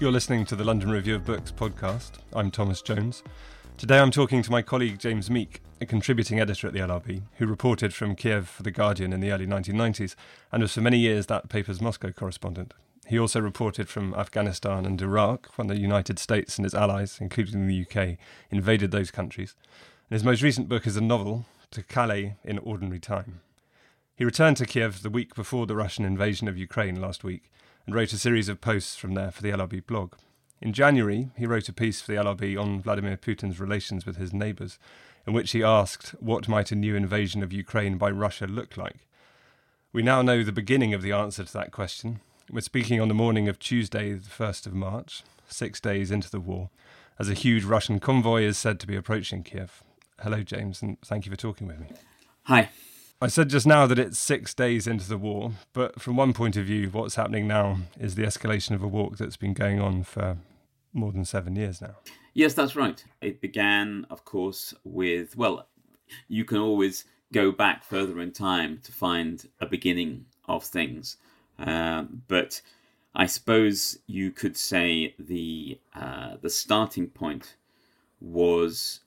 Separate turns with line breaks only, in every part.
You're listening to the London Review of Books podcast. I'm Thomas Jones. Today I'm talking to my colleague James Meek, a contributing editor at the LRB, who reported from Kiev for The Guardian in the early 1990s and was for many years that paper's Moscow correspondent. He also reported from Afghanistan and Iraq when the United States and its allies, including the UK, invaded those countries. And his most recent book is a novel, To Calais in Ordinary Time. He returned to Kiev the week before the Russian invasion of Ukraine last week and wrote a series of posts from there for the LRB blog. In January, he wrote a piece for the LRB on Vladimir Putin's relations with his neighbours, in which he asked what might a new invasion of Ukraine by Russia look like. We now know the beginning of the answer to that question. We're speaking on the morning of Tuesday, the 1st of March, six days into the war, as a huge Russian convoy is said to be approaching Kiev. Hello, James, and thank you for talking with me.
Hi.
I said just now that it's six days into the war, but from one point of view, what's happening now is the escalation of a war that's been going on for more than seven years now.
Yes, that's right. It began, of course, with, well, you can always go back further in time to find a beginning of things. Uh, but I suppose you could say the uh, the starting point was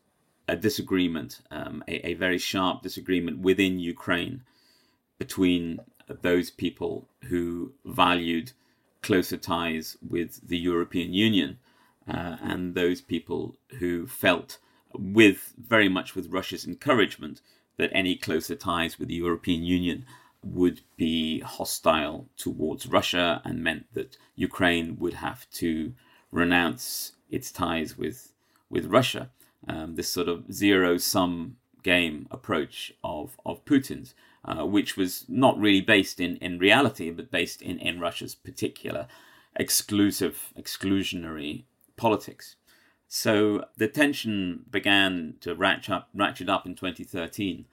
a disagreement, um, a, a, very sharp disagreement within Ukraine between those people who valued closer ties with the European Union uh, and those people who felt, with very much with Russia's encouragement, that any closer ties with the European Union would be hostile towards Russia and meant that Ukraine would have to renounce its ties with with Russia um, this sort of zero sum game approach of of Putin's, uh, which was not really based in in reality, but based in in Russia's particular exclusive exclusionary politics. So the tension began to ratchet up, ratchet up in 2013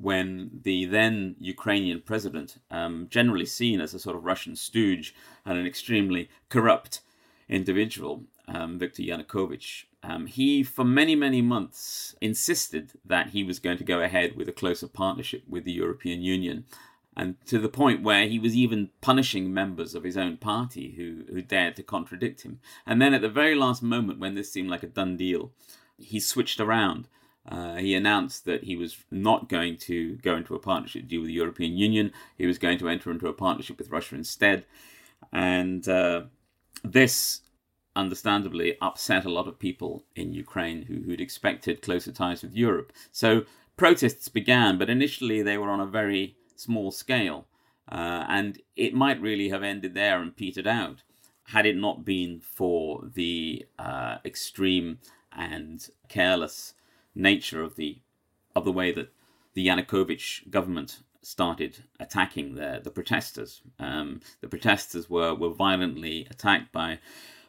when the then Ukrainian president, um, generally seen as a sort of Russian stooge and an extremely corrupt individual, um, Viktor Yanukovych, um, he, for many, many months, insisted that he was going to go ahead with a closer partnership with the European Union. And to the point where he was even punishing members of his own party who, who dared to contradict him. And then at the very last moment, when this seemed like a done deal, he switched around. Uh, he announced that he was not going to go into a partnership deal with the European Union. He was going to enter into a partnership with Russia instead. And uh, this understandably upset a lot of people in Ukraine who, who'd expected closer ties with Europe. So protests began, but initially they were on a very small scale. Uh, and it might really have ended there and petered out had it not been for the uh, extreme and careless nature of the of the way that the Yanukovych government started attacking the the protesters. Um, the protesters were were violently attacked by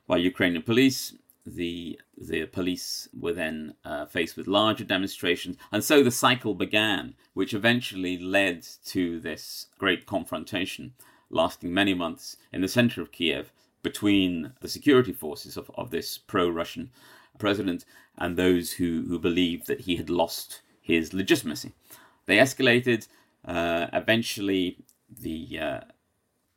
by Ukrainian police. The the police were then uh, faced with larger demonstrations, and so the cycle began, which eventually led to this great confrontation, lasting many months in the center of Kiev between the security forces of, of this pro-Russian president and those who, who believed that he had lost his legitimacy. They escalated. Uh, eventually, the uh,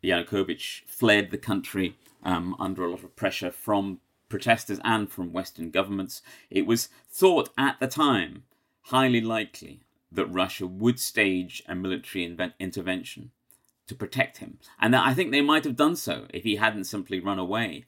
Yanukovych fled the country um, under a lot of pressure from protesters and from Western governments. It was thought at the time highly likely that Russia would stage a military inve- intervention to protect him. And I think they might have done so if he hadn't simply run away.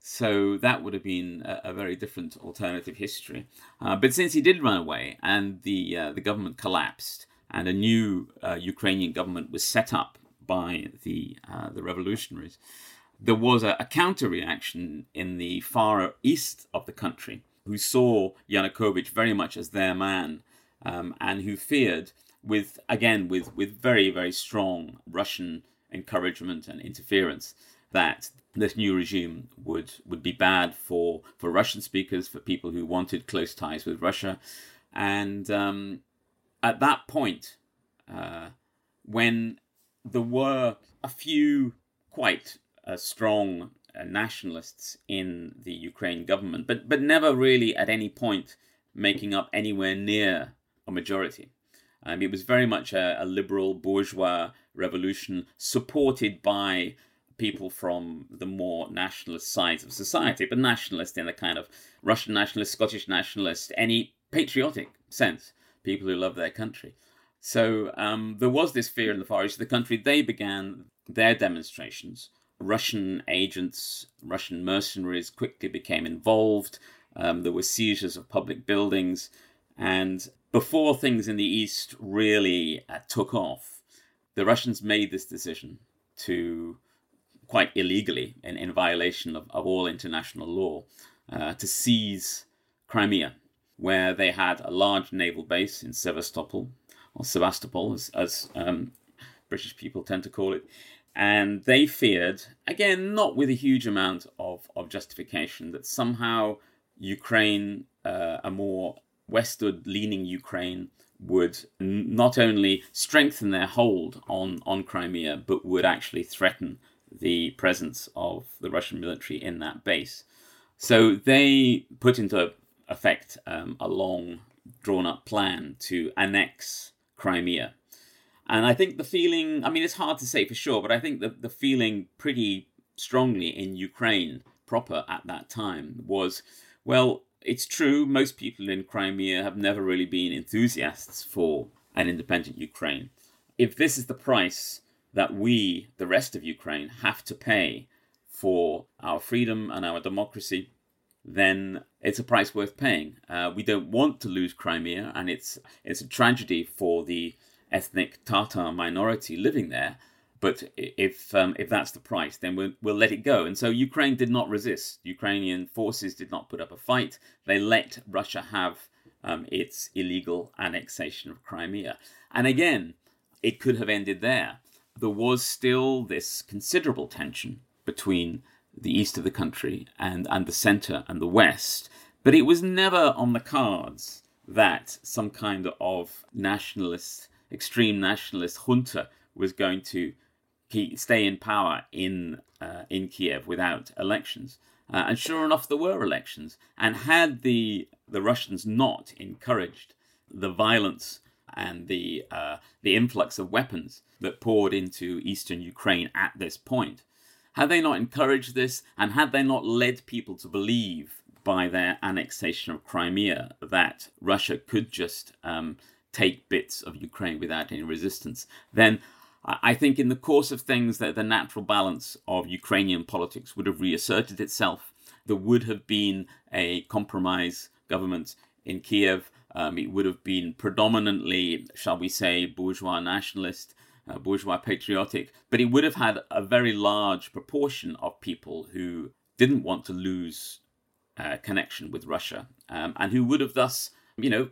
So that would have been a, a very different alternative history. Uh, but since he did run away and the, uh, the government collapsed and a new uh, Ukrainian government was set up by the, uh, the revolutionaries, there was a, a counter reaction in the far east of the country who saw Yanukovych very much as their man um, and who feared, with again with with very very strong Russian encouragement and interference, that this new regime would would be bad for for Russian speakers, for people who wanted close ties with Russia, and um, at that point, uh, when there were a few quite uh, strong uh, nationalists in the Ukraine government, but but never really at any point making up anywhere near a majority. Um, it was very much a, a liberal bourgeois revolution supported by people from the more nationalist sides of society, but nationalist in the kind of Russian nationalist, Scottish nationalist, any patriotic sense, people who love their country. So um, there was this fear in the far east of the country. They began their demonstrations. Russian agents, Russian mercenaries quickly became involved. Um, there were seizures of public buildings. And before things in the east really uh, took off, the Russians made this decision to quite illegally and in violation of, of all international law uh, to seize Crimea, where they had a large naval base in Sevastopol, or Sevastopol, as, as um, British people tend to call it. And they feared, again, not with a huge amount of, of justification, that somehow Ukraine, uh, a more westward leaning Ukraine, would not only strengthen their hold on, on Crimea, but would actually threaten the presence of the Russian military in that base. So they put into effect um, a long, drawn up plan to annex Crimea. And I think the feeling, I mean, it's hard to say for sure, but I think the, the feeling pretty strongly in Ukraine proper at that time was well, it's true, most people in Crimea have never really been enthusiasts for an independent Ukraine. If this is the price that we, the rest of Ukraine, have to pay for our freedom and our democracy, then it's a price worth paying. Uh, we don't want to lose Crimea, and it's it's a tragedy for the ethnic Tatar minority living there. But if um, if that's the price, then we'll, we'll let it go. And so Ukraine did not resist. Ukrainian forces did not put up a fight. They let Russia have um, its illegal annexation of Crimea. And again, it could have ended there there was still this considerable tension between the east of the country and, and the centre and the west, but it was never on the cards that some kind of nationalist, extreme nationalist junta was going to keep, stay in power in uh, in Kiev without elections. Uh, and sure enough, there were elections. And had the the Russians not encouraged the violence and the uh, the influx of weapons that poured into eastern Ukraine at this point. Had they not encouraged this, and had they not led people to believe by their annexation of Crimea that Russia could just um, take bits of Ukraine without any resistance, then I think in the course of things that the natural balance of Ukrainian politics would have reasserted itself. There would have been a compromise government in Kiev um, it would have been predominantly, shall we say, bourgeois nationalist, uh, bourgeois patriotic, but it would have had a very large proportion of people who didn't want to lose uh, connection with Russia um, and who would have thus, you know,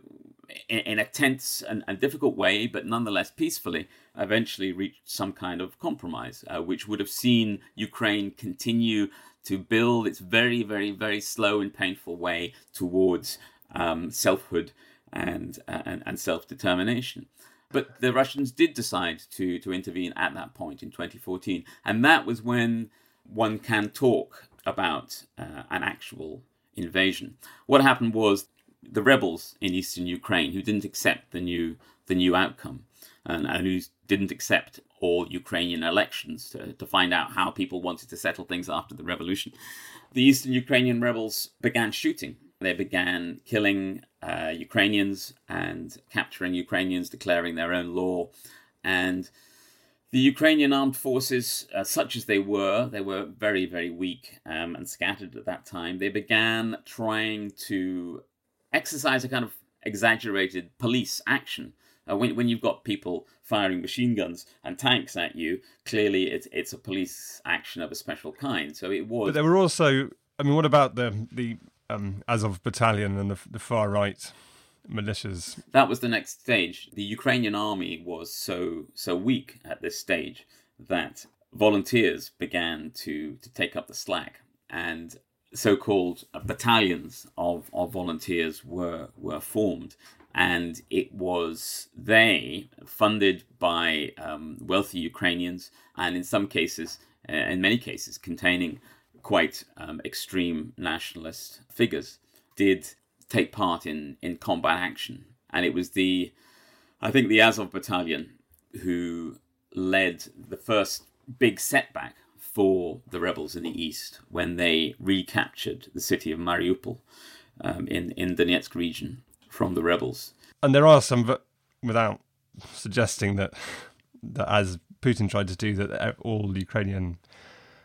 in, a tense and, and, difficult way, but nonetheless peacefully, eventually reached some kind of compromise, uh, which would have seen Ukraine continue to build its very, very, very slow and painful way towards um, selfhood and, uh, and, and self determination. But the Russians did decide to, to intervene at that point in 2014. And that was when one can talk about uh, an actual invasion. What happened was the rebels in eastern Ukraine who didn't accept the new, the new outcome and, and who didn't accept all Ukrainian elections to, to find out how people wanted to settle things after the revolution. The eastern Ukrainian rebels began shooting they began killing uh, Ukrainians and capturing Ukrainians, declaring their own law. And the Ukrainian armed forces, uh, such as they were, they were very, very weak um, and scattered at that time. They began trying to exercise a kind of exaggerated police action. Uh, when, when you've got people firing machine guns and tanks at you, clearly it's, it's a police action of a special kind. So it was.
But there were also, I mean, what about the the um, Azov battalion and the, the far right militias.
That was the next stage. The Ukrainian army was so so weak at this stage that volunteers began to to take up the slack, and so-called battalions of, of volunteers were were formed, and it was they funded by um, wealthy Ukrainians, and in some cases, uh, in many cases, containing quite um, extreme nationalist figures, did take part in in combat action, and it was the, I think the Azov battalion who led the first big setback for the rebels in the east when they recaptured the city of Mariupol um, in in Donetsk region from the rebels.
And there are some, without suggesting that that as Putin tried to do, that all Ukrainian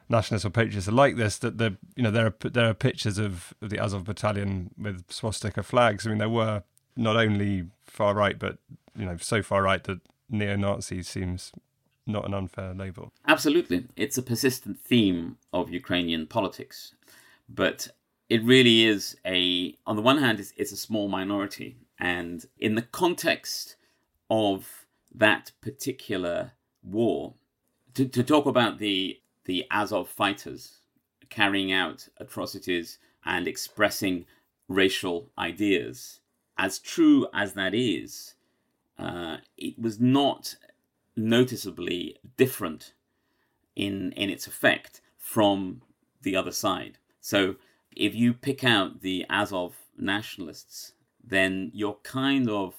nationalists or patriots are like this. That the you know there are there are pictures of, of the Azov battalion with swastika flags. I mean, there were not only far right, but you know so far right that neo-Nazi seems not an unfair label.
Absolutely. It's a persistent theme of Ukrainian politics. But it really is a, on the one hand, it's, it's a small minority. And in the context of that particular war, to, to talk about the, the Azov fighters carrying out atrocities and expressing racial ideas, as true as that is, uh, it was not noticeably different in in its effect from the other side. So if you pick out the Azov nationalists, then you're kind of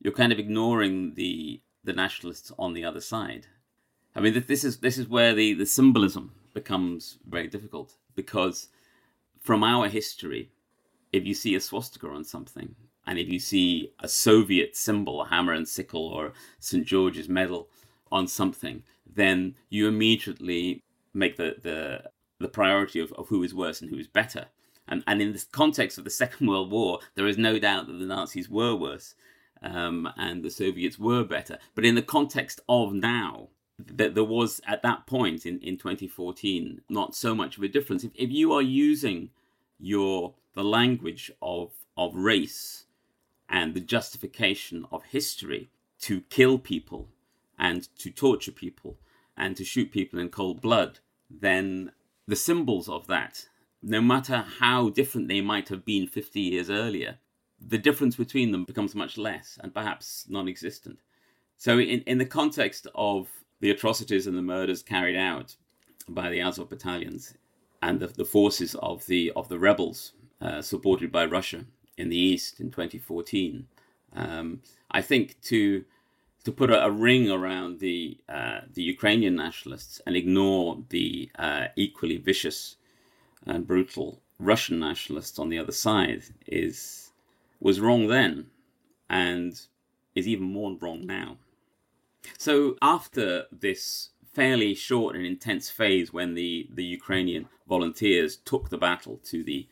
you're kind of ignoring the the nationalists on the other side. I mean, this is this is where the the symbolism becomes very difficult because from our history, if you see a swastika on something, and if you see a Soviet symbol, a hammer and sickle, or St. George's medal on something, then you immediately make the, the, the priority of, of who is worse and who is better. And, and in the context of the Second World War, there is no doubt that the Nazis were worse um, and the Soviets were better. But in the context of now, that there was at that point in, in 2014 not so much of a difference. If, if you are using your the language of of race and the justification of history to kill people and to torture people and to shoot people in cold blood, then the symbols of that, no matter how different they might have been 50 years earlier, the difference between them becomes much less and perhaps non existent. So, in, in the context of the atrocities and the murders carried out by the Azov battalions and the, the forces of the, of the rebels uh, supported by Russia in the East in 2014. Um, I think to to put a, a ring around the uh, the Ukrainian nationalists and ignore the uh, equally vicious and brutal Russian nationalists on the other side is was wrong then, and is even more wrong now. So after this fairly short and intense phase when the, the Ukrainian volunteers took the battle to the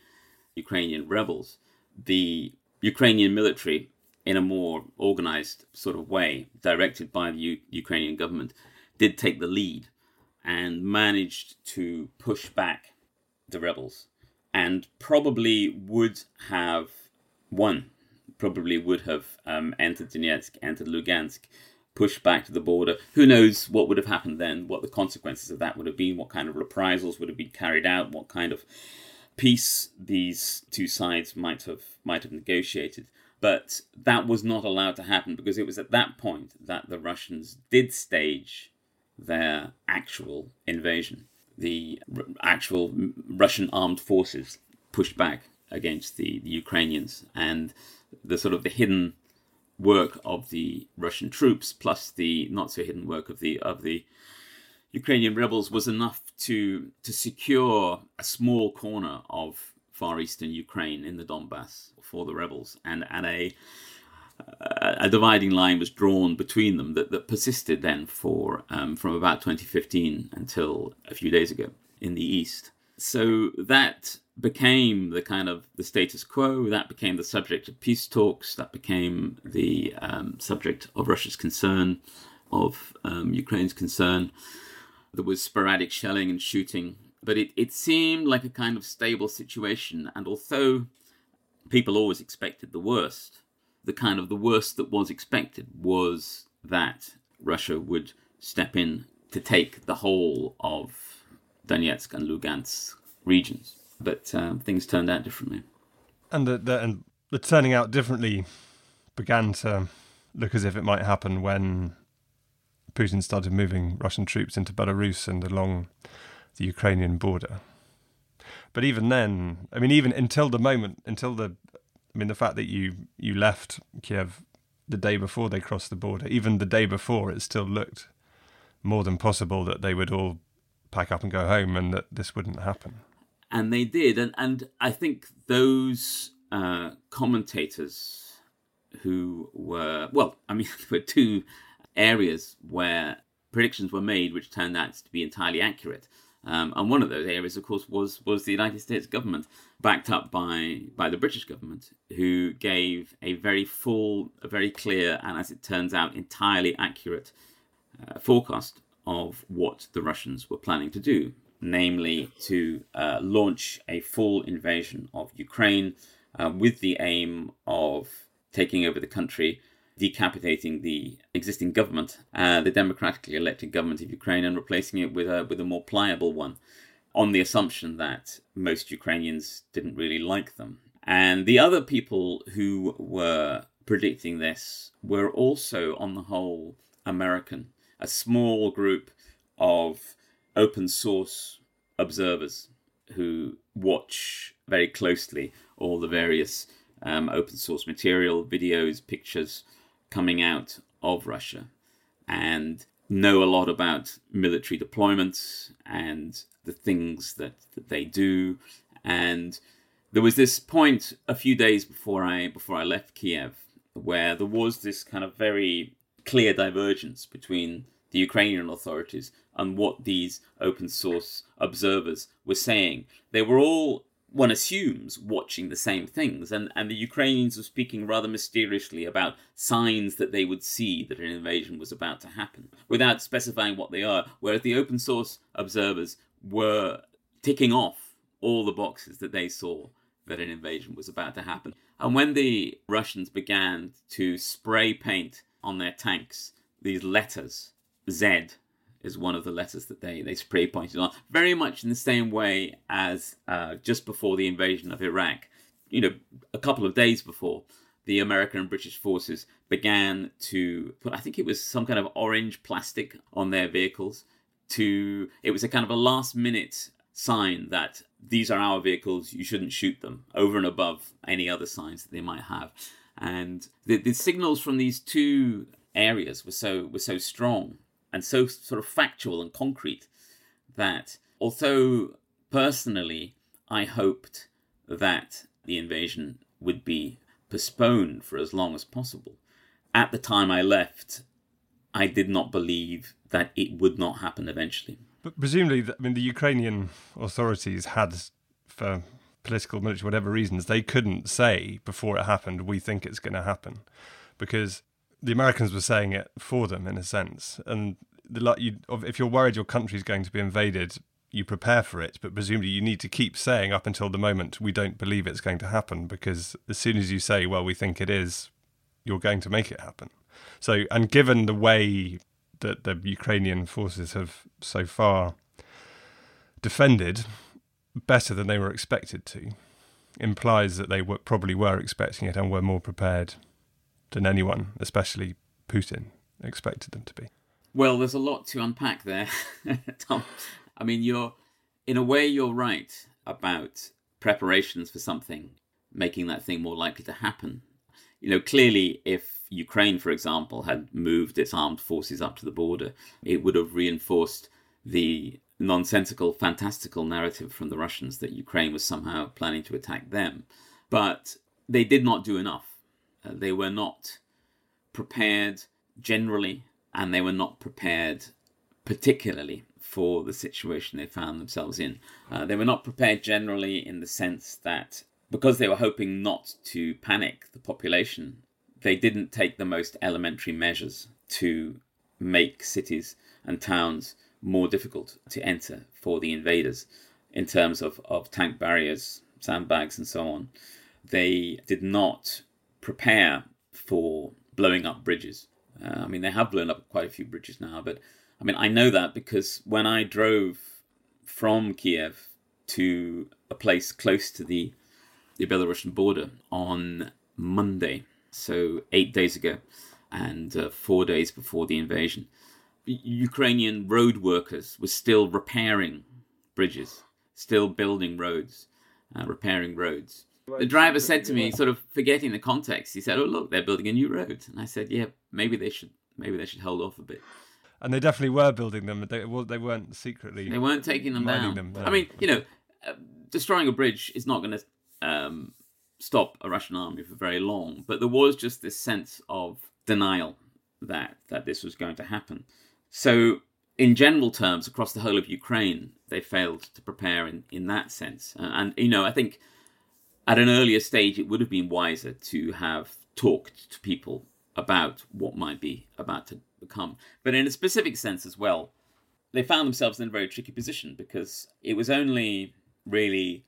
Ukrainian rebels, the Ukrainian military, in a more organized sort of way, directed by the U- Ukrainian government, did take the lead and managed to push back the rebels and probably would have won, probably would have um, entered Donetsk, entered Lugansk, pushed back to the border. Who knows what would have happened then, what the consequences of that would have been, what kind of reprisals would have been carried out, what kind of peace these two sides might have might have negotiated. But that was not allowed to happen because it was at that point that the Russians did stage their actual invasion. The r- actual Russian armed forces pushed back against the, the Ukrainians, and the sort of the hidden work of the Russian troops, plus the not so hidden work of the of the Ukrainian rebels was enough to to secure a small corner of far eastern Ukraine in the Donbass for the rebels, and and a a dividing line was drawn between them that, that persisted then for um, from about 2015 until a few days ago in the east. So that became the kind of the status quo. That became the subject of peace talks. That became the um, subject of Russia's concern, of um, Ukraine's concern. There was sporadic shelling and shooting But it, it seemed like a kind of stable situation. And although people always expected the worst, the kind of the worst that was expected was that Russia would step in to take the whole of Donetsk and Lugansk regions. But uh, things turned out differently.
And the, the, and the turning out differently began to look as if it might happen when Putin started moving Russian troops into Belarus and along the Ukrainian border. But even then, I mean, even until the moment, until the, I mean, the fact that you you left Kiev the day before they crossed the border, even the day before, it still looked more than possible that they would all pack up and go home, and that this wouldn't happen.
And they did, and and I think those uh, commentators who were well, I mean, there were two areas where predictions were made which turned out to be entirely accurate. Um, and one of those areas, of course, was was the United States government, backed up by by the British government, who gave a very full, a very clear, and as it turns out, entirely accurate uh, forecast of what the Russians were planning to do, namely to uh, launch a full invasion of Ukraine uh, with the aim of taking over the country decapitating the existing government, uh, the democratically elected government of Ukraine, and replacing it with a with a more pliable one, on the assumption that most Ukrainians didn't really like them. And the other people who were predicting this were also, on the whole, American. A small group of open source observers who watch very closely all the various um, open source material, videos, pictures coming out of Russia and know a lot about military deployments and the things that, that they do. And there was this point a few days before I before I left Kiev where there was this kind of very clear divergence between the Ukrainian authorities and what these open source observers were saying. They were all one assumes watching the same things. And, and the Ukrainians were speaking rather mysteriously about signs that they would see that an invasion was about to happen without specifying what they are whereas the open source observers were ticking off all the boxes that they saw that an invasion was about to happen. And when the Russians began to spray paint on their tanks these letters Z is one of the letters that they, they spray painted on, very much in the same way as uh, just before the invasion of Iraq. You know, a couple of days before, the American and British forces began to put, I think it was some kind of orange plastic on their vehicles. To it was a kind of a last minute sign that these are our vehicles, you shouldn't shoot them, over and above any other signs that they might have. And the, the signals from these two areas were so were so strong and so sort of factual and concrete that although personally I hoped that the invasion would be postponed for as long as possible, at the time I left, I did not believe that it would not happen eventually.
But presumably, I mean, the Ukrainian authorities had, for political, military, whatever reasons, they couldn't say before it happened, we think it's going to happen. Because the Americans were saying it for them in a sense, and the you, if you're worried your country's going to be invaded, you prepare for it, but presumably you need to keep saying up until the moment we don't believe it's going to happen, because as soon as you say, well, we think it is, you're going to make it happen. So, and given the way that the Ukrainian forces have so far defended better than they were expected to, implies that they were, probably were expecting it and were more prepared than anyone, especially Putin, expected them to be.
Well, there's a lot to unpack there, Tom. I mean, you're in a way you're right about preparations for something, making that thing more likely to happen. You know, clearly, if Ukraine, for example, had moved its armed forces up to the border, it would have reinforced the nonsensical, fantastical narrative from the Russians that Ukraine was somehow planning to attack them. But they did not do enough. Uh, they were not prepared generally, and they were not prepared particularly for the situation they found themselves in. Uh, they were not prepared generally in the sense that because they were hoping not to panic the population, they didn't take the most elementary measures to make cities and towns more difficult to enter for the invaders. in terms of, of tank barriers, sandbags, and so on. They did not prepare for blowing up bridges. Uh, I mean, they have blown up quite a few bridges now, but I mean, I know that because when I drove from Kiev to a place close to the the Belarusian border on Monday, so eight days ago, and uh, four days before the invasion, Ukrainian road workers were still repairing bridges, still building roads, uh, repairing roads. The driver said to me, sort of forgetting the context, he said, "Oh look, they're building a new road," and I said, "Yeah, maybe they should, maybe they should hold off a bit."
And they definitely were building them. They, well, they weren't secretly.
They weren't taking them down. Them, no. I mean, you know, uh, destroying a bridge is not going to um, stop a Russian army for very long. But there was just this sense of denial that that this was going to happen. So, in general terms, across the whole of Ukraine, they failed to prepare in, in that sense. Uh, and, you know, I think at an earlier stage, it would have been wiser to have talked to people about what might be about to become. But in a specific sense as well, they found themselves in a very tricky position because it was only really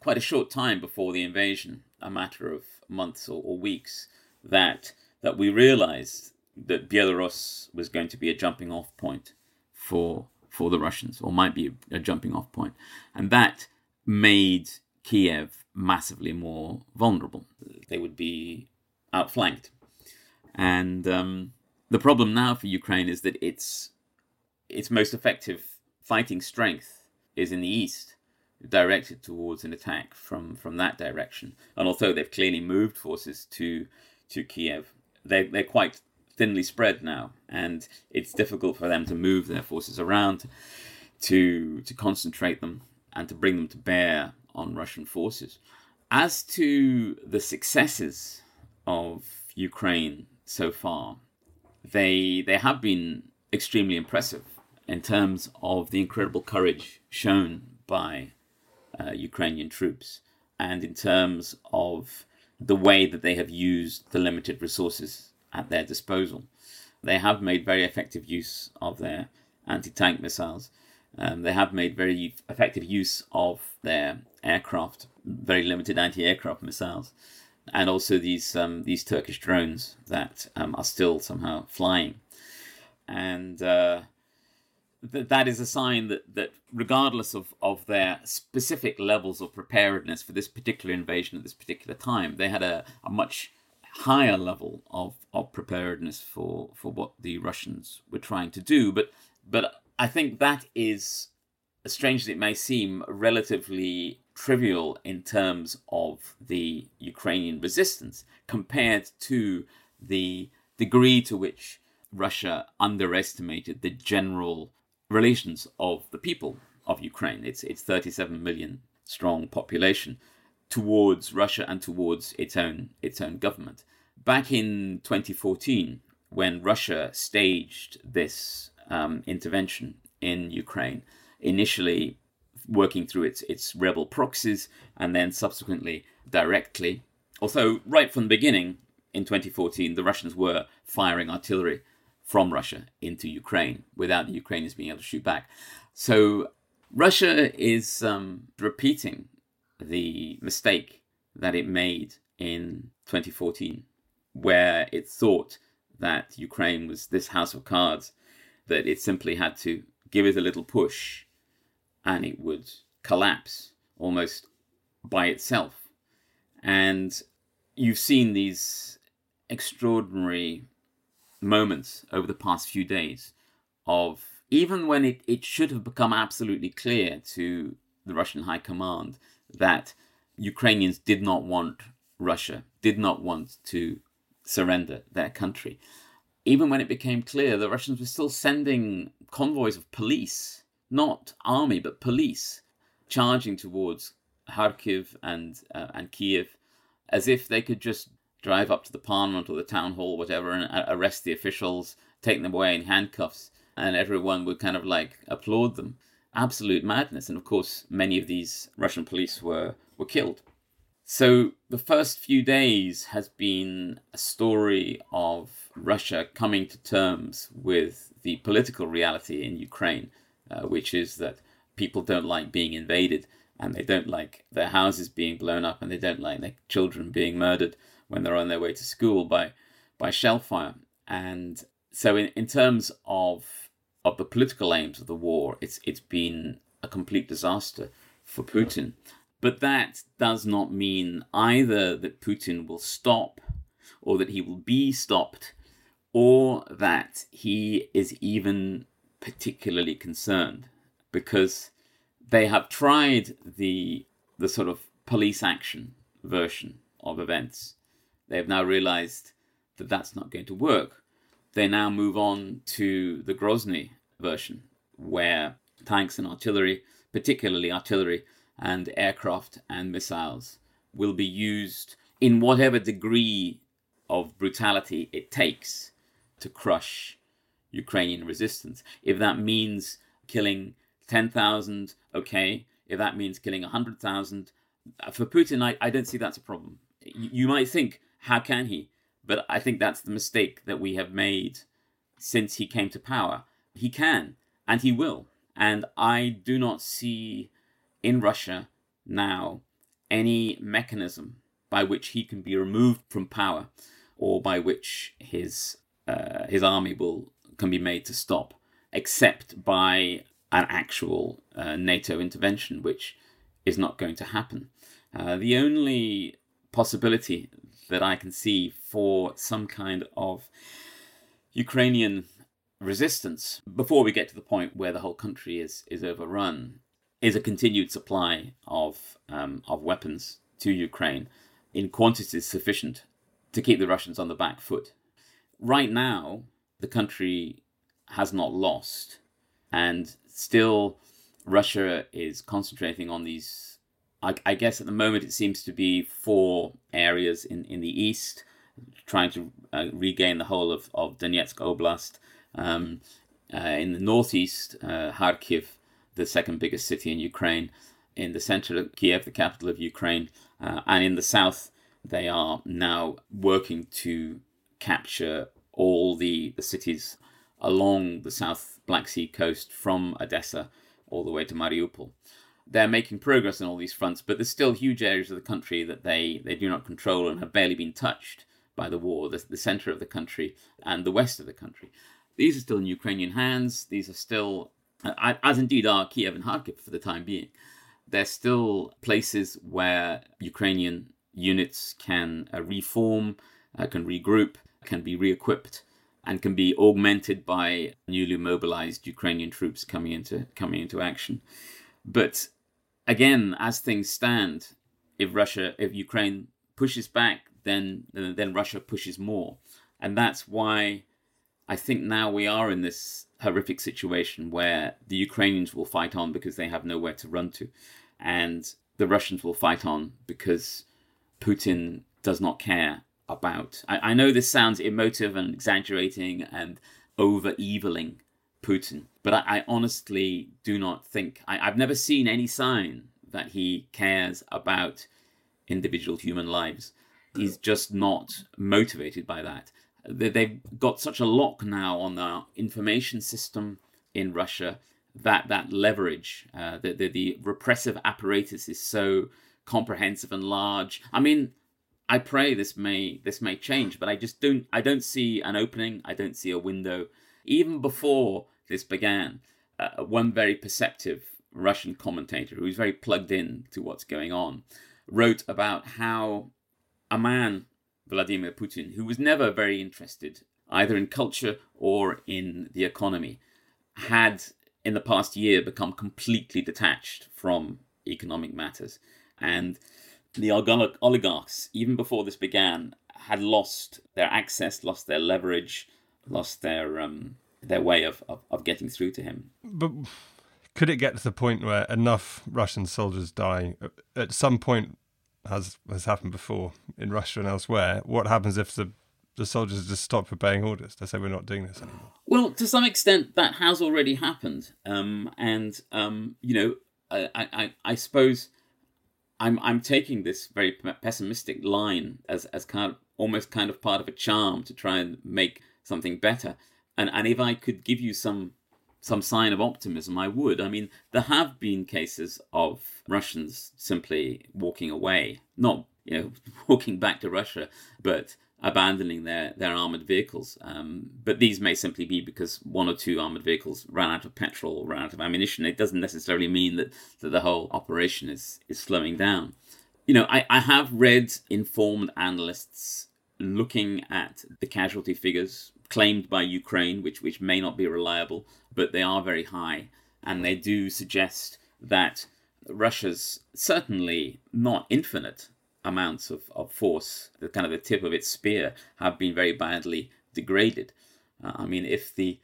quite a short time before the invasion, a matter of months or, or weeks, that that we realized that Belarus was going to be a jumping off point for for the Russians, or might be a, jumping off point, and that made Kiev massively more vulnerable. They would be outflanked, and um, the problem now for Ukraine is that its its most effective fighting strength is in the east, directed towards an attack from from that direction. And although they've clearly moved forces to to Kiev, they they're quite thinly spread now, and it's difficult for them to move their forces around to to concentrate them and to bring them to bear on Russian forces. As to the successes of Ukraine so far, they they have been extremely impressive in terms of the incredible courage shown by uh, Ukrainian troops, and in terms of the way that they have used the limited resources at their disposal. They have made very effective use of their anti tank missiles. Um, they have made very effective use of their aircraft, very limited anti aircraft missiles, and also these um, these Turkish drones that um, are still somehow flying. And uh, that that is a sign that that regardless of of their specific levels of preparedness for this particular invasion at this particular time, they had a, a much higher level of of preparedness for for what the Russians were trying to do. But but I think that is, as strange as it may seem, relatively trivial in terms of the Ukrainian resistance compared to the degree to which Russia underestimated the general relations of the people of Ukraine, its its 37 million strong population, towards Russia and towards its own its own government. Back in 2014, when Russia staged this um, intervention in Ukraine, initially working through its its rebel proxies and then subsequently directly. Although right from the beginning in 2014, the Russians were firing artillery from Russia into Ukraine without the Ukrainians being able to shoot back. So Russia is um, repeating the mistake that it made in 2014, where it thought that Ukraine was this house of cards, that it simply had to give it a little push and it would collapse almost by itself. And you've seen these extraordinary moments over the past few days of even when it, it should have become absolutely clear to the Russian high command that Ukrainians did not want Russia, did not want to surrender their country. Even when it became clear, the Russians were still sending convoys of police, not army, but police, charging towards Kharkiv and, uh, and Kiev as if they could just drive up to the parliament or the town hall, whatever, and arrest the officials, take them away in handcuffs, and everyone would kind of like applaud them. Absolute madness. And of course, many of these Russian police were, were killed. So the first few days has been a story of Russia coming to terms with the political reality in Ukraine, uh, which is that people don't like being invaded and they don't like their houses being blown up and they don't like their children being murdered when they're on their way to school by by shell fire. And so in, in terms of of the political aims of the war, it's it's been a complete disaster for Putin. But that does not mean either that Putin will stop or that he will be stopped or that he is even particularly concerned because they have tried the the sort of police action version of events. They have now realized that that's not going to work. They now move on to the Grozny version, where tanks and artillery, particularly artillery and aircraft and missiles, will be used in whatever degree of brutality it takes to crush Ukrainian resistance. If that means killing 10,000, okay. If that means killing 100,000, uh, for Putin, I, I don't see that's a problem. You, you might think, how can he? But I think that's the mistake that we have made since he came to power. He can, and he will. And I do not see in Russia now any mechanism by which he can be removed from power or by which his uh, his army will can be made to stop, except by an actual uh, NATO intervention, which is not going to happen. Uh, the only possibility that I can see for some kind of Ukrainian resistance before we get to the point where the whole country is is overrun is a continued supply of um, of weapons to Ukraine in quantities sufficient to keep the Russians on the back foot. Right now, the country has not lost, and still Russia is concentrating on these. I, I guess at the moment it seems to be four areas in, in the east, trying to uh, regain the whole of, of Donetsk Oblast. Um, uh, in the northeast, uh, Kharkiv, the second biggest city in Ukraine. In the center, of Kiev, the capital of Ukraine. Uh, and in the south, they are now working to capture all the, the cities along the South Black Sea coast from Odessa all the way to Mariupol. They're making progress on all these fronts, but there's still huge areas of the country that they, they do not control and have barely been touched by the war, the, the center of the country and the west of the country. These are still in Ukrainian hands. These are still, as indeed are Kiev and Kharkiv for the time being. They're still places where Ukrainian units can uh, reform, uh, can regroup, can be re equipped and can be augmented by newly mobilized Ukrainian troops coming into coming into action. But again, as things stand, if Russia, if Ukraine pushes back, then then Russia pushes more, and that's why I think now we are in this horrific situation where the Ukrainians will fight on because they have nowhere to run to, and the Russians will fight on because Putin does not care about. I, I know this sounds emotive and exaggerating and over eviling Putin, but I, I, honestly do not think I, I've never seen any sign that he cares about individual human lives. He's just not motivated by that. They've got such a lock now on the information system in Russia that that leverage, uh, the, the the repressive apparatus is so comprehensive and large. I mean, I pray this may this may change, but I just don't I don't see an opening. I don't see a window. Even before this began, uh, one very perceptive Russian commentator who's very plugged in to what's going on wrote about how a man Vladimir Putin, who was never very interested either in culture or in the economy, had in the past year become completely detached from economic matters and the oligarchs, even before this began, had lost their access, lost their leverage, lost their um, their way of, of, of getting through to him.
But could it get to the point where enough Russian soldiers die at some point, has has happened before in Russia and elsewhere? What happens if the the soldiers just stop obeying orders? They say we're not doing this anymore.
Well, to some extent, that has already happened, um, and um, you know, I, I, I suppose I'm I'm taking this very pessimistic line as as kind of almost kind of part of a charm to try and make something better. And and if I could give you some some sign of optimism, I would. I mean, there have been cases of Russians simply walking away, not you know walking back to Russia, but abandoning their, their armored vehicles. Um, but these may simply be because one or two armored vehicles ran out of petrol or ran out of ammunition. It doesn't necessarily mean that, that the whole operation is, is slowing down. You know, I, I have read informed analysts looking at the casualty figures claimed by Ukraine, which, which may not be reliable, but they are very high. And they do suggest that Russia's certainly not infinite amounts of, of force, the kind of the tip of its spear, have been very badly degraded. Uh, I mean, if the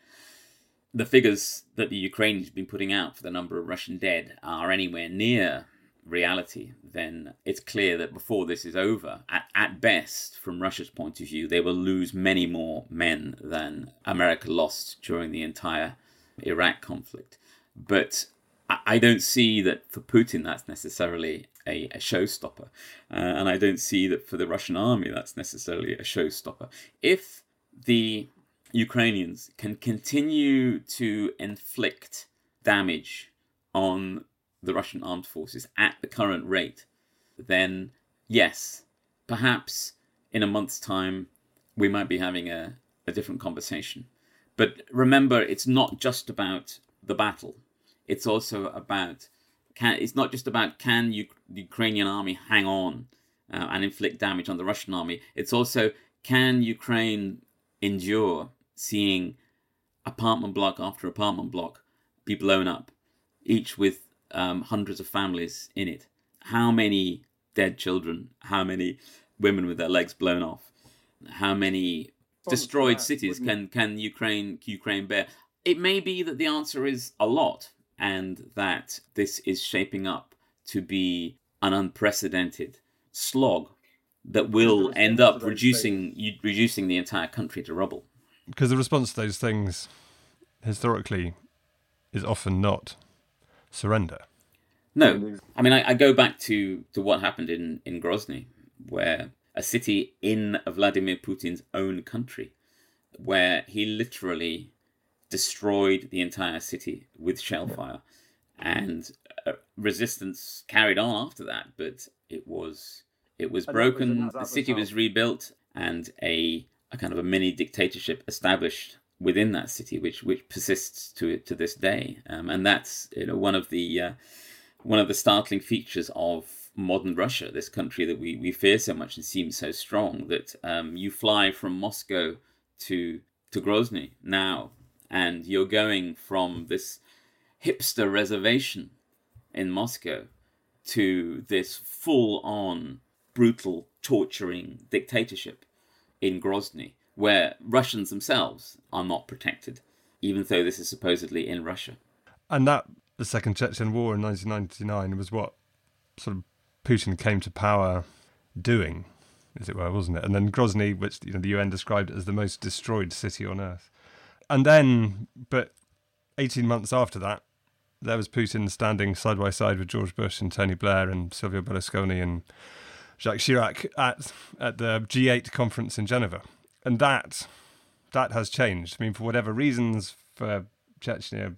the figures that the Ukrainians have been putting out for the number of Russian dead are anywhere near reality, then it's clear that before this is over, at, at best, from Russia's point of view, they will lose many more men than America lost during the entire Iraq conflict. But I don't see that for Putin that's necessarily a, a showstopper. Uh, and I don't see that for the Russian army that's necessarily a showstopper. If the Ukrainians can continue to inflict damage on the Russian armed forces at the current rate, then yes, perhaps in a month's time we might be having a, a different conversation. But remember, it's not just about the battle it's also about can it's not just about can you, the Ukrainian army hang on uh, and inflict damage on the Russian army. It's also can Ukraine endure seeing apartment block after apartment block be blown up, each with um, hundreds of families in it. How many dead children? How many women with their legs blown off? How many destroyed that, cities can can Ukraine Ukraine bear? It may be that the answer is a lot, and that this is shaping up to be an unprecedented slog that will end up reducing reducing the entire country to rubble.
Because the response to those things historically is often not surrender.
No, I mean I, I go back to, to what happened in, in Grozny, where a city in Vladimir Putin's own country, where he literally destroyed the entire city with shellfire, and uh, resistance carried on after that. But it was it was broken. Was the city was rebuilt, and a a kind of a mini dictatorship established within that city, which which persists to to this day. Um, and that's you know one of the uh, one of the startling features of modern Russia, this country that we, we fear so much and seems so strong, that um, you fly from Moscow to to Grozny now and you're going from this hipster reservation in Moscow to this full on brutal, torturing dictatorship in Grozny, where Russians themselves are not protected, even though this is supposedly in Russia.
And that, the Second Chechen War in 1999, was what sort of Putin came to power doing, as it were, wasn't it? And then Grozny, which you know, the UN described as the most destroyed city on earth and then, but 18 months after that, there was Putin standing side by side with George Bush and Tony Blair and Silvio Berlusconi and Jacques Chirac at at the G8 conference in Genoa, and that that has changed. I mean, for whatever reasons, for Chechnya,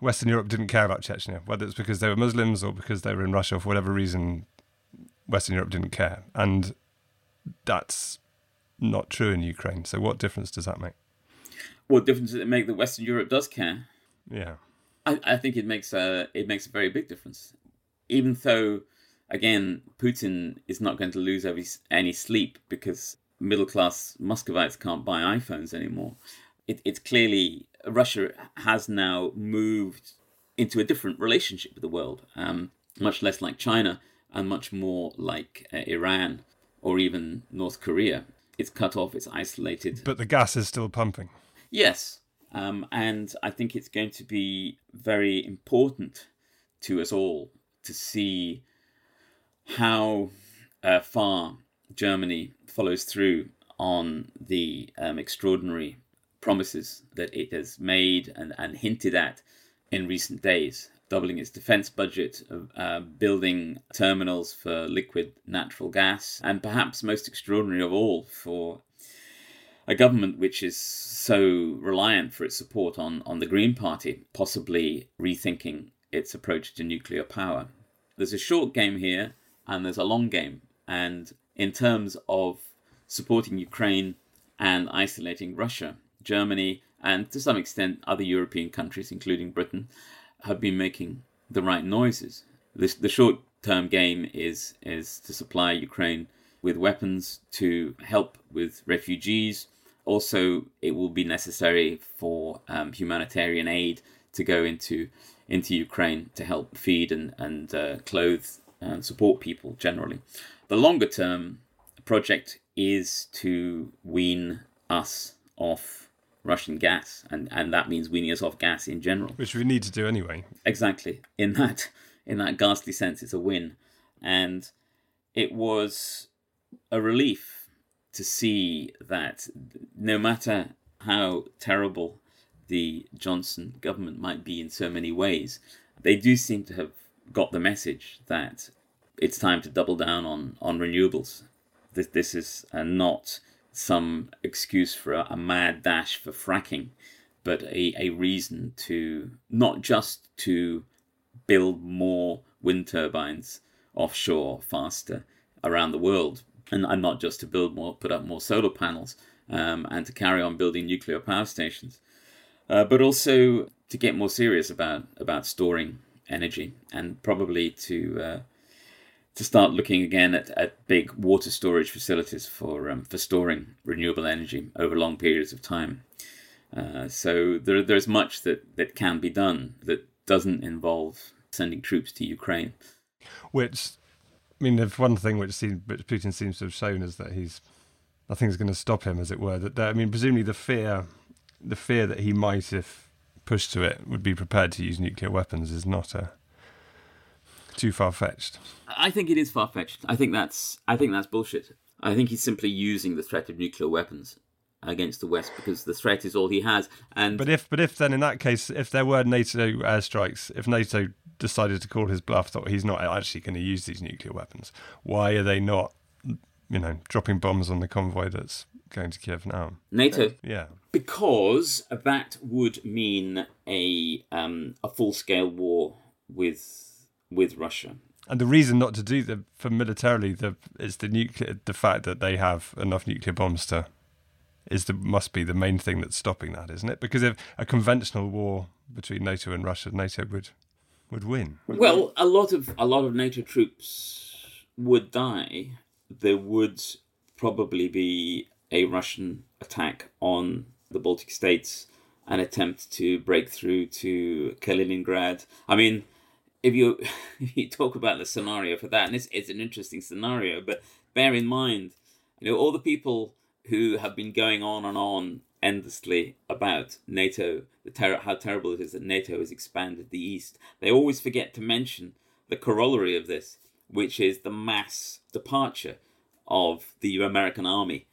Western Europe didn't care about Chechnya, whether it's because they were Muslims or because they were in Russia. For whatever reason, Western Europe didn't care, and that's not true in Ukraine. So, what difference does that make?
what difference does it make that Western Europe does care?
Yeah,
I, I think it makes a it makes a very big difference. Even though, again, Putin is not going to lose every, any sleep because middle class Muscovites can't buy iPhones anymore. It, it's clearly Russia has now moved into a different relationship with the world, um, much less like China and much more like uh, Iran or even North Korea. It's cut off, it's isolated.
But the gas is still pumping.
Yes, um, and I think it's going to be very important to us all to see how uh, far Germany follows through on the um, extraordinary promises that it has made and, and hinted at in recent days, doubling its defense budget, uh, building terminals for liquid natural gas, and perhaps most extraordinary of all, for a government which is so reliant for its support on, on the Green Party, possibly rethinking its approach to nuclear power. There's a short game here and there's a long game. And in terms of supporting Ukraine and isolating Russia, Germany, and to some extent other European countries, including Britain, have been making the right noises. The, the short term game is, is to supply Ukraine with weapons to help with refugees. Also, it will be necessary for um, humanitarian aid to go into into Ukraine to help feed and and uh, clothe and support people generally. The longer term project is to wean us off Russian gas, and, and that means weaning us off gas in general.
Which we need to do anyway.
Exactly. In that in that ghastly sense, it's a win. And it was a relief to see that no matter how terrible the Johnson government might be in so many ways, they do seem to have got the message that it's time to double down on, on renewables. This, this is uh, not some excuse for a, a, mad dash for fracking, but a, a reason to not just to build more wind turbines offshore faster around the world, and, and not just to build more, put up more solar panels, um, and to carry on building nuclear power stations, uh, but also to get more serious about about storing energy and probably to uh, to start looking again at, at big water storage facilities for um, for storing renewable energy over long periods of time. Uh, so there, there's much that, that can be done that doesn't involve sending troops to Ukraine.
Which, I mean, if one thing which, seems, which Putin seems to have shown is that he's nothing's going to stop him, as it were. That, that I mean, presumably the fear, the fear that he might, if pushed to it, would be prepared to use nuclear weapons is not a too far fetched.
I think it is far fetched. I think that's I think that's bullshit. I think he's simply using the threat of nuclear weapons against the West because the threat is all he has. And
but if but if then in that case, if there were NATO airstrikes, if NATO decided to call his bluff that he's not actually going to use these nuclear weapons, why are they not, you know, dropping bombs on the convoy that's going to Kiev now?
NATO,
yeah,
because that would mean a um, a full scale war with with Russia.
And the reason not to do the for militarily the is the nuclear the fact that they have enough nuclear bombs to is the must be the main thing that's stopping that, isn't it? Because if a conventional war between NATO and Russia, NATO would would win.
Well, a lot of a lot of NATO troops would die. There would probably be a Russian attack on the Baltic states, an attempt to break through to Kaliningrad. I mean, if you if you talk about the scenario for that, and it's it's an interesting scenario, but bear in mind, you know, all the people who have been going on and on endlessly about NATO, the ter- how terrible it is that NATO has expanded the East. They always forget to mention the corollary of this, which is the mass departure of the American army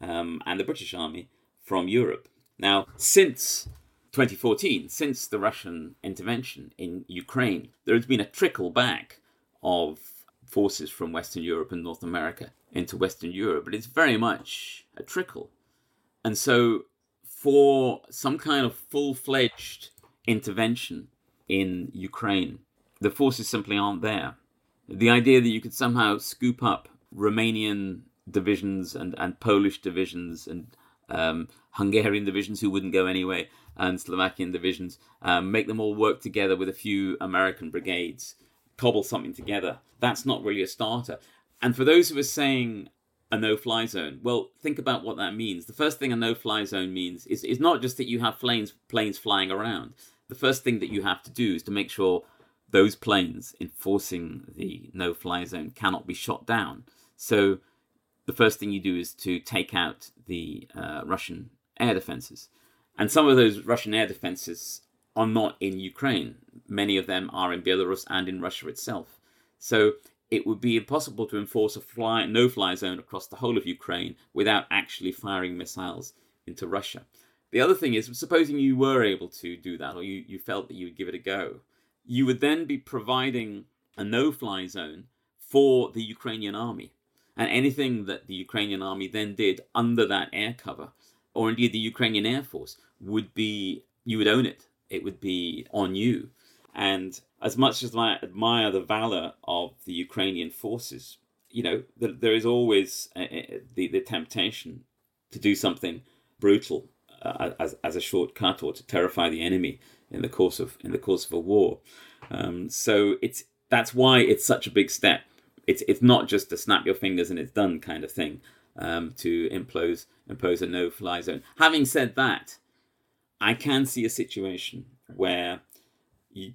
um, and the British army from Europe. Now, since 2014, since the Russian intervention in Ukraine, there has been a trickle back of forces from Western Europe and North America into Western Europe, but it's very much a trickle. And so, for some kind of full fledged intervention in Ukraine, the forces simply aren't there. The idea that you could somehow scoop up Romanian divisions and, and Polish divisions and um, Hungarian divisions who wouldn't go anyway, and Slovakian divisions, um, make them all work together with a few American brigades, cobble something together. That's not really a starter. And for those who are saying a no-fly zone, well, think about what that means. The first thing a no-fly zone means is, is not just that you have planes planes flying around. The first thing that you have to do is to make sure those planes enforcing the no-fly zone cannot be shot down. So the first thing you do is to take out the uh, Russian air defenses. And some of those Russian air defenses are not in Ukraine. Many of them are in Belarus and in Russia itself. So it would be impossible to enforce a fly, no-fly zone across the whole of Ukraine without actually firing missiles into Russia. The other thing is, supposing you were able to do that, or you, you felt that you would give it a go, you would then be providing a no-fly zone for the Ukrainian army. And anything that the Ukrainian army then did under that air cover or indeed the Ukrainian Air Force, would be you would own it. It would be on you. And as much as I admire the valor of the Ukrainian forces, you know, there is always the, the temptation to do something brutal uh, as, as a shortcut or to terrify the enemy in the course of in the course of a war. Um, so it's that's why it's such a big step. It's it's not just to snap your fingers and it's done kind of thing um, to impose impose a no fly zone. Having said that, I can see a situation where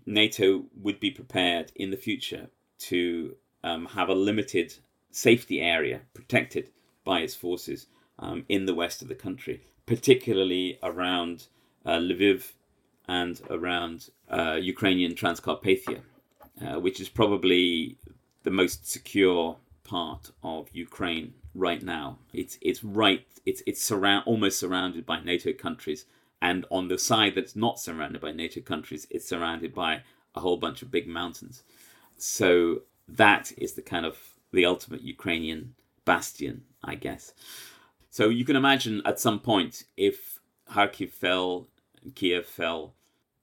NATO would be prepared in the future to um, have a limited safety area protected by its forces um, in the west of the country, particularly around uh, Lviv and around uh, Ukrainian Transcarpathia, uh, which is probably the most secure part of Ukraine right now. It's it's right. It's it's surround almost surrounded by NATO countries, and on the side that's not surrounded by NATO countries, it's surrounded by a whole bunch of big mountains. So that is the kind of the ultimate Ukrainian bastion, I guess. So you can imagine at some point if Kharkiv fell Kiev fell,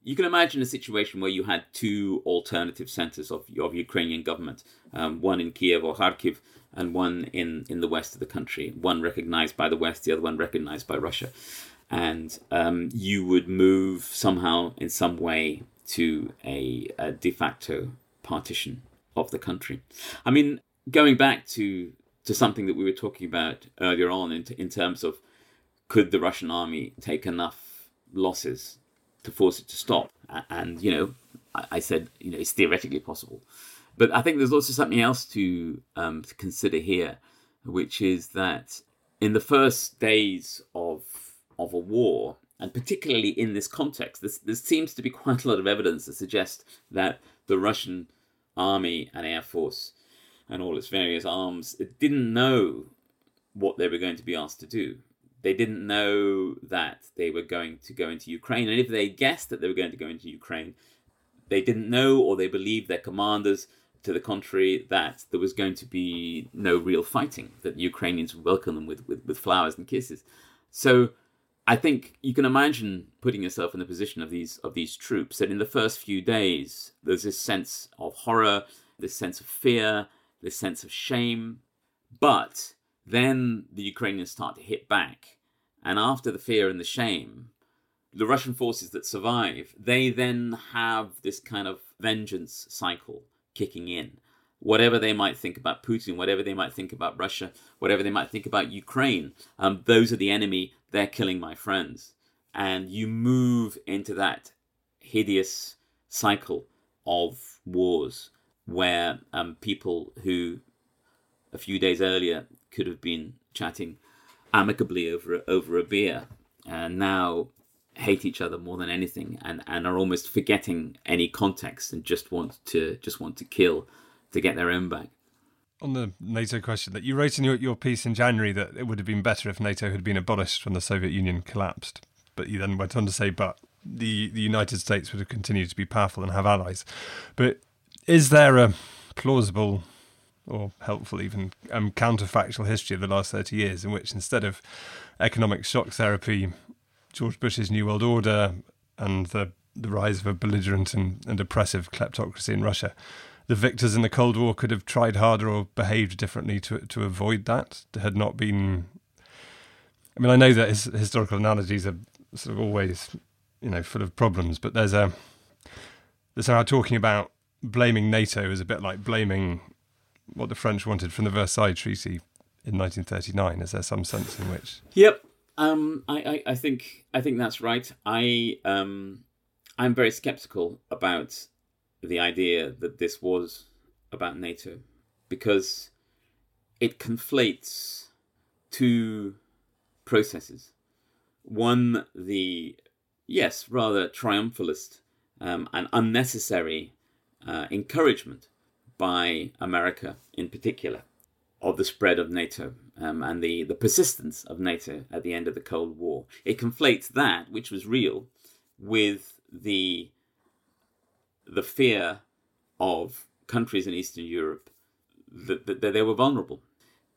you can imagine a situation where you had two alternative centers of, of Ukrainian government, um, one in Kiev or Kharkiv, and one in, in the west of the country, one recognized by the West, the other one recognized by Russia. And um, you would move somehow, in some way, to a, a de facto partition of the country. I mean, going back to to something that we were talking about earlier on in, in terms of could the Russian army take enough losses to force it to stop? And, you know, I, said, you know, it's theoretically possible. But I think there's also something else to, um, to consider here, which is that in the first days of of a war, and particularly in this context, this, there seems to be quite a lot of evidence to suggest that the Russian army and air force and all its various arms didn't know what they were going to be asked to do. They didn't know that they were going to go into Ukraine, and if they guessed that they were going to go into Ukraine, they didn't know or they believed their commanders to the contrary that there was going to be no real fighting, that the Ukrainians would welcome them with, with, with flowers and kisses. So I think you can imagine putting yourself in the position of these of these troops that in the first few days there's this sense of horror, this sense of fear, this sense of shame. But then the Ukrainians start to hit back. And after the fear and the shame, the Russian forces that survive, they then have this kind of vengeance cycle kicking in. Whatever they might think about Putin, whatever they might think about Russia, whatever they might think about Ukraine, um, those are the enemy. They're killing my friends. And you move into that hideous cycle of wars where um, people who a few days earlier could have been chatting amicably over over a beer and now hate each other more than anything and, and are almost forgetting any context and just want to just want to kill to get their own back.
On the NATO question, that you wrote in your, your piece in January that it would have been better if NATO had been abolished when the Soviet Union collapsed. But you then went on to say, but the, the United States would have continued to be powerful and have allies. But is there a plausible or helpful even um, counterfactual history of the last 30 years in which instead of economic shock therapy, George Bush's New World Order and the, the rise of a belligerent and, and oppressive kleptocracy in Russia, the victors in the Cold War could have tried harder or behaved differently to to avoid that. There Had not been. I mean, I know that his, historical analogies are sort of always, you know, full of problems, but there's a there's somehow talking about blaming NATO is a bit like blaming what the French wanted from the Versailles Treaty in 1939. Is there some sense in which?
Yep, um, I, I, I, think I think that's right. I um, I'm very skeptical about the idea that this was about NATO because it conflates two processes. One, the yes, rather triumphalist um, and unnecessary uh, encouragement by America in particular of the spread of NATO um, and the, the persistence of NATO at the end of the Cold War. It conflates that, which was real, with the the fear of countries in Eastern Europe that, that, that they were vulnerable.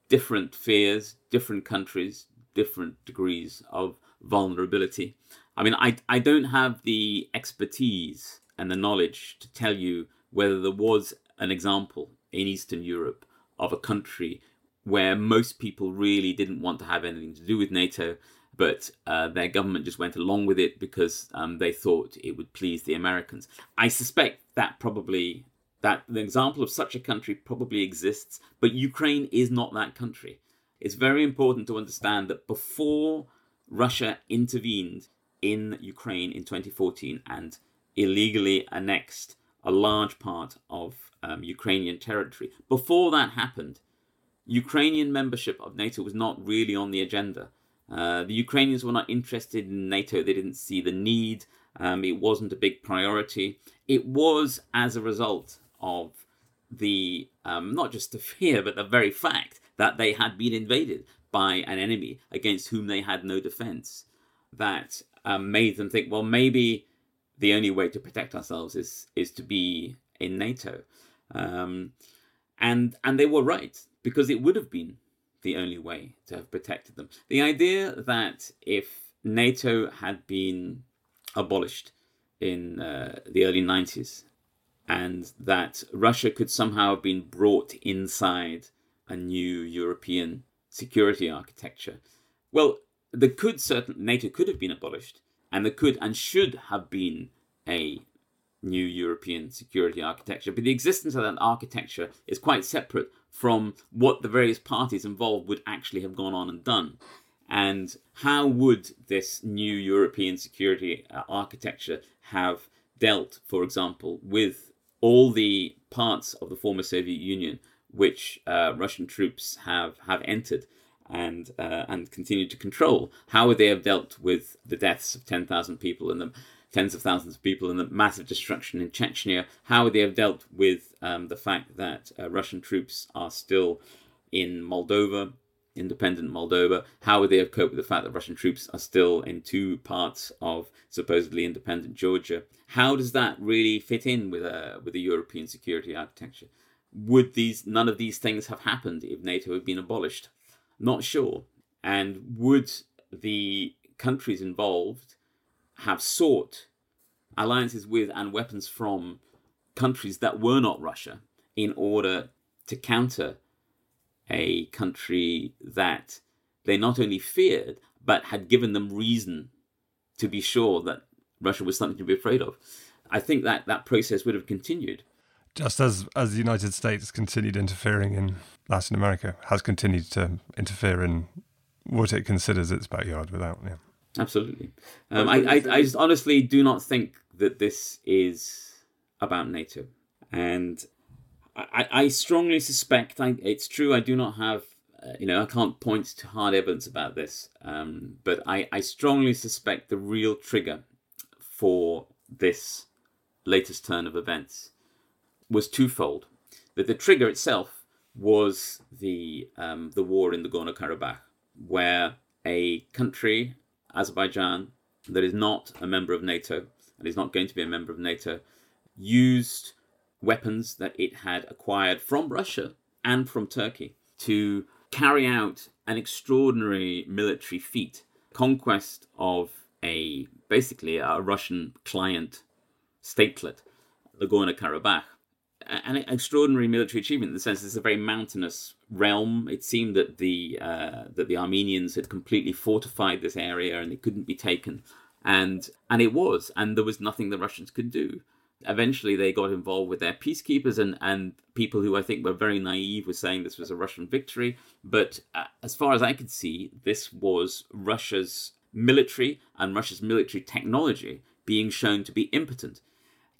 Different fears, different countries, different degrees of vulnerability. I mean, I, I don't have the expertise and the knowledge to tell you whether there was an example in Eastern Europe of a country where most people really didn't want to have anything to do with NATO, but uh, their government just went along with it because um, they thought it would please the Americans. I suspect that probably that the example of such a country probably exists, but Ukraine is not that country. It's very important to understand that before Russia intervened in Ukraine in 2014 and illegally annexed a large part of um, Ukrainian territory, before that happened, Ukrainian membership of NATO was not really on the agenda. Uh, the Ukrainians were not interested in NATO. They didn't see the need. Um, it wasn't a big priority. It was as a result of the um, not just the fear, but the very fact that they had been invaded by an enemy against whom they had no defense that um, made them think, well, maybe the only way to protect ourselves is is to be in NATO. Um, and and they were right because it would have been the only way to have protected them. The idea that if NATO had been abolished in uh, the early 90s and that Russia could somehow have been brought inside a new European security architecture. Well, there could certain NATO could have been abolished, and there could and should have been a new European security architecture. But the existence of that architecture is quite separate from what the various parties involved would actually have gone on and done. And how would this new European security uh, architecture have dealt, for example, with all the parts of the former Soviet Union which uh, Russian troops have, have entered and uh, and continue to control? How would they have dealt with the deaths of 10,000 people in the tens of thousands of people and the massive destruction in Chechnya? How would they have dealt with um, the fact that uh, Russian troops are still in Moldova, independent Moldova? How would they have coped with the fact that Russian troops are still in two parts of supposedly independent Georgia? How does that really fit in with a with a European security architecture? Would these none of these things have happened if NATO had been abolished? Not sure. And would the countries involved have sought alliances with and weapons from countries that were not Russia in order to counter a country that they not only feared but had given them reason to be sure that Russia was something to be afraid of. I think that that process would have continued.
Just as as the United States continued interfering in Latin America, has continued to interfere in what it considers its backyard without, yeah.
Absolutely. Um, I, I, I just honestly do not think that this is about NATO. And I, I strongly suspect, I, it's true, I do not have, uh, you know, I can't point to hard evidence about this, um, but I, I strongly suspect the real trigger for this latest turn of events was twofold. That the trigger itself was the um, the war in the Gorno Karabakh, where a country Azerbaijan, that is not a member of NATO and is not going to be a member of NATO, used weapons that it had acquired from Russia and from Turkey to carry out an extraordinary military feat conquest of a basically a Russian client statelet, Nagorno Karabakh, an extraordinary military achievement in the sense it's a very mountainous realm. It seemed that the uh, that the Armenians had completely fortified this area and it couldn't be taken, and and it was, and there was nothing the Russians could do. Eventually, they got involved with their peacekeepers and and people who I think were very naive were saying this was a Russian victory. But uh, as far as I could see, this was Russia's military and Russia's military technology being shown to be impotent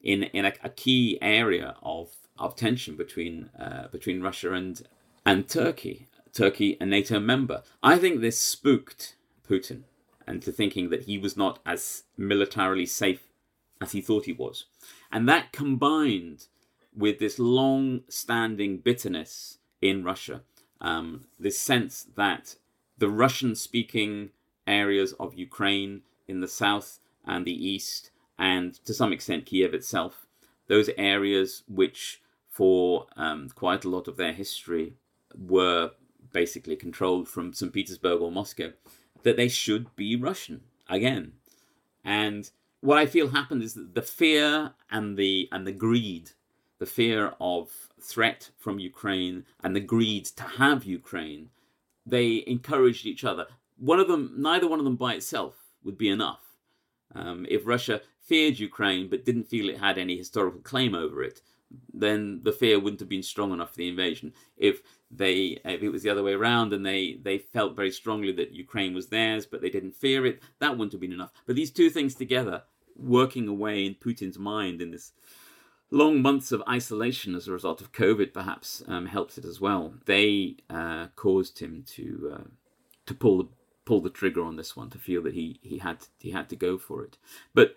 in in a, a key area of of tension between uh, between Russia and and Turkey, Turkey a NATO member. I think this spooked Putin into thinking that he was not as militarily safe as he thought he was, and that combined with this long-standing bitterness in Russia, um, this sense that the Russian-speaking areas of Ukraine in the south and the east and to some extent Kiev itself. Those areas which, for um, quite a lot of their history, were basically controlled from St. Petersburg or Moscow. that they should be Russian again. And what I feel happened is that the fear and the and the greed, the fear of threat from Ukraine and the greed to have Ukraine, they encouraged each other. One of them, neither one of them by itself would be enough. Um, if Russia feared Ukraine but didn't feel it had any historical claim over it, then the fear wouldn't have been strong enough for the invasion. If they, if it was the other way around and they they felt very strongly that Ukraine was theirs, but they didn't fear it, that wouldn't have been enough. But these two things together, working away in Putin's mind in this long months of isolation as a result of COVID, perhaps um, helps it as well. They uh, caused him to uh, to pull the pull the trigger on this one, to feel that he he had he had to go for it. But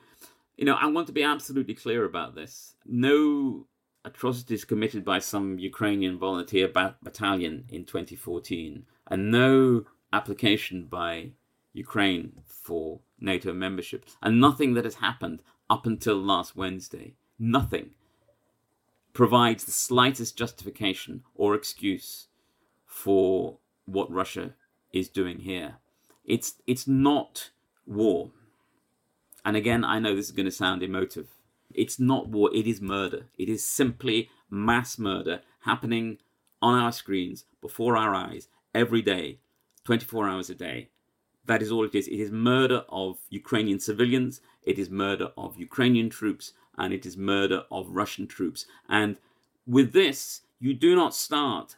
you know, I want to be absolutely clear about this. No atrocities committed by some Ukrainian volunteer bat- battalion in 2014, and no application by Ukraine for NATO membership, and nothing that has happened up until last Wednesday, nothing provides the slightest justification or excuse for what Russia is doing here. It's it's not war. And again, I know this is going to sound emotive, it's not war, it is murder. It is simply mass murder happening on our screens, before our eyes, every day, 24 hours a day. That is all it is. It is murder of Ukrainian civilians, it is murder of Ukrainian troops, and it is murder of Russian troops. And with this, you do not start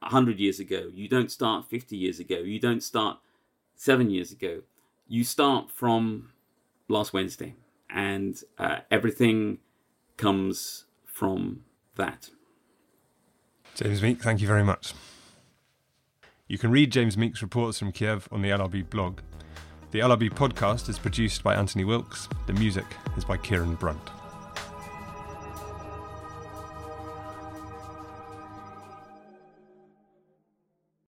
100 years ago, you don't start 50 years ago, you don't start seven years ago. You start from last Wednesday and uh, everything comes from that.
James Meek, thank you very much. You can read James Meek's reports from Kiev on the LRB blog. The LRB podcast is produced by Anthony Wilks. The music is by Kieran Brunt.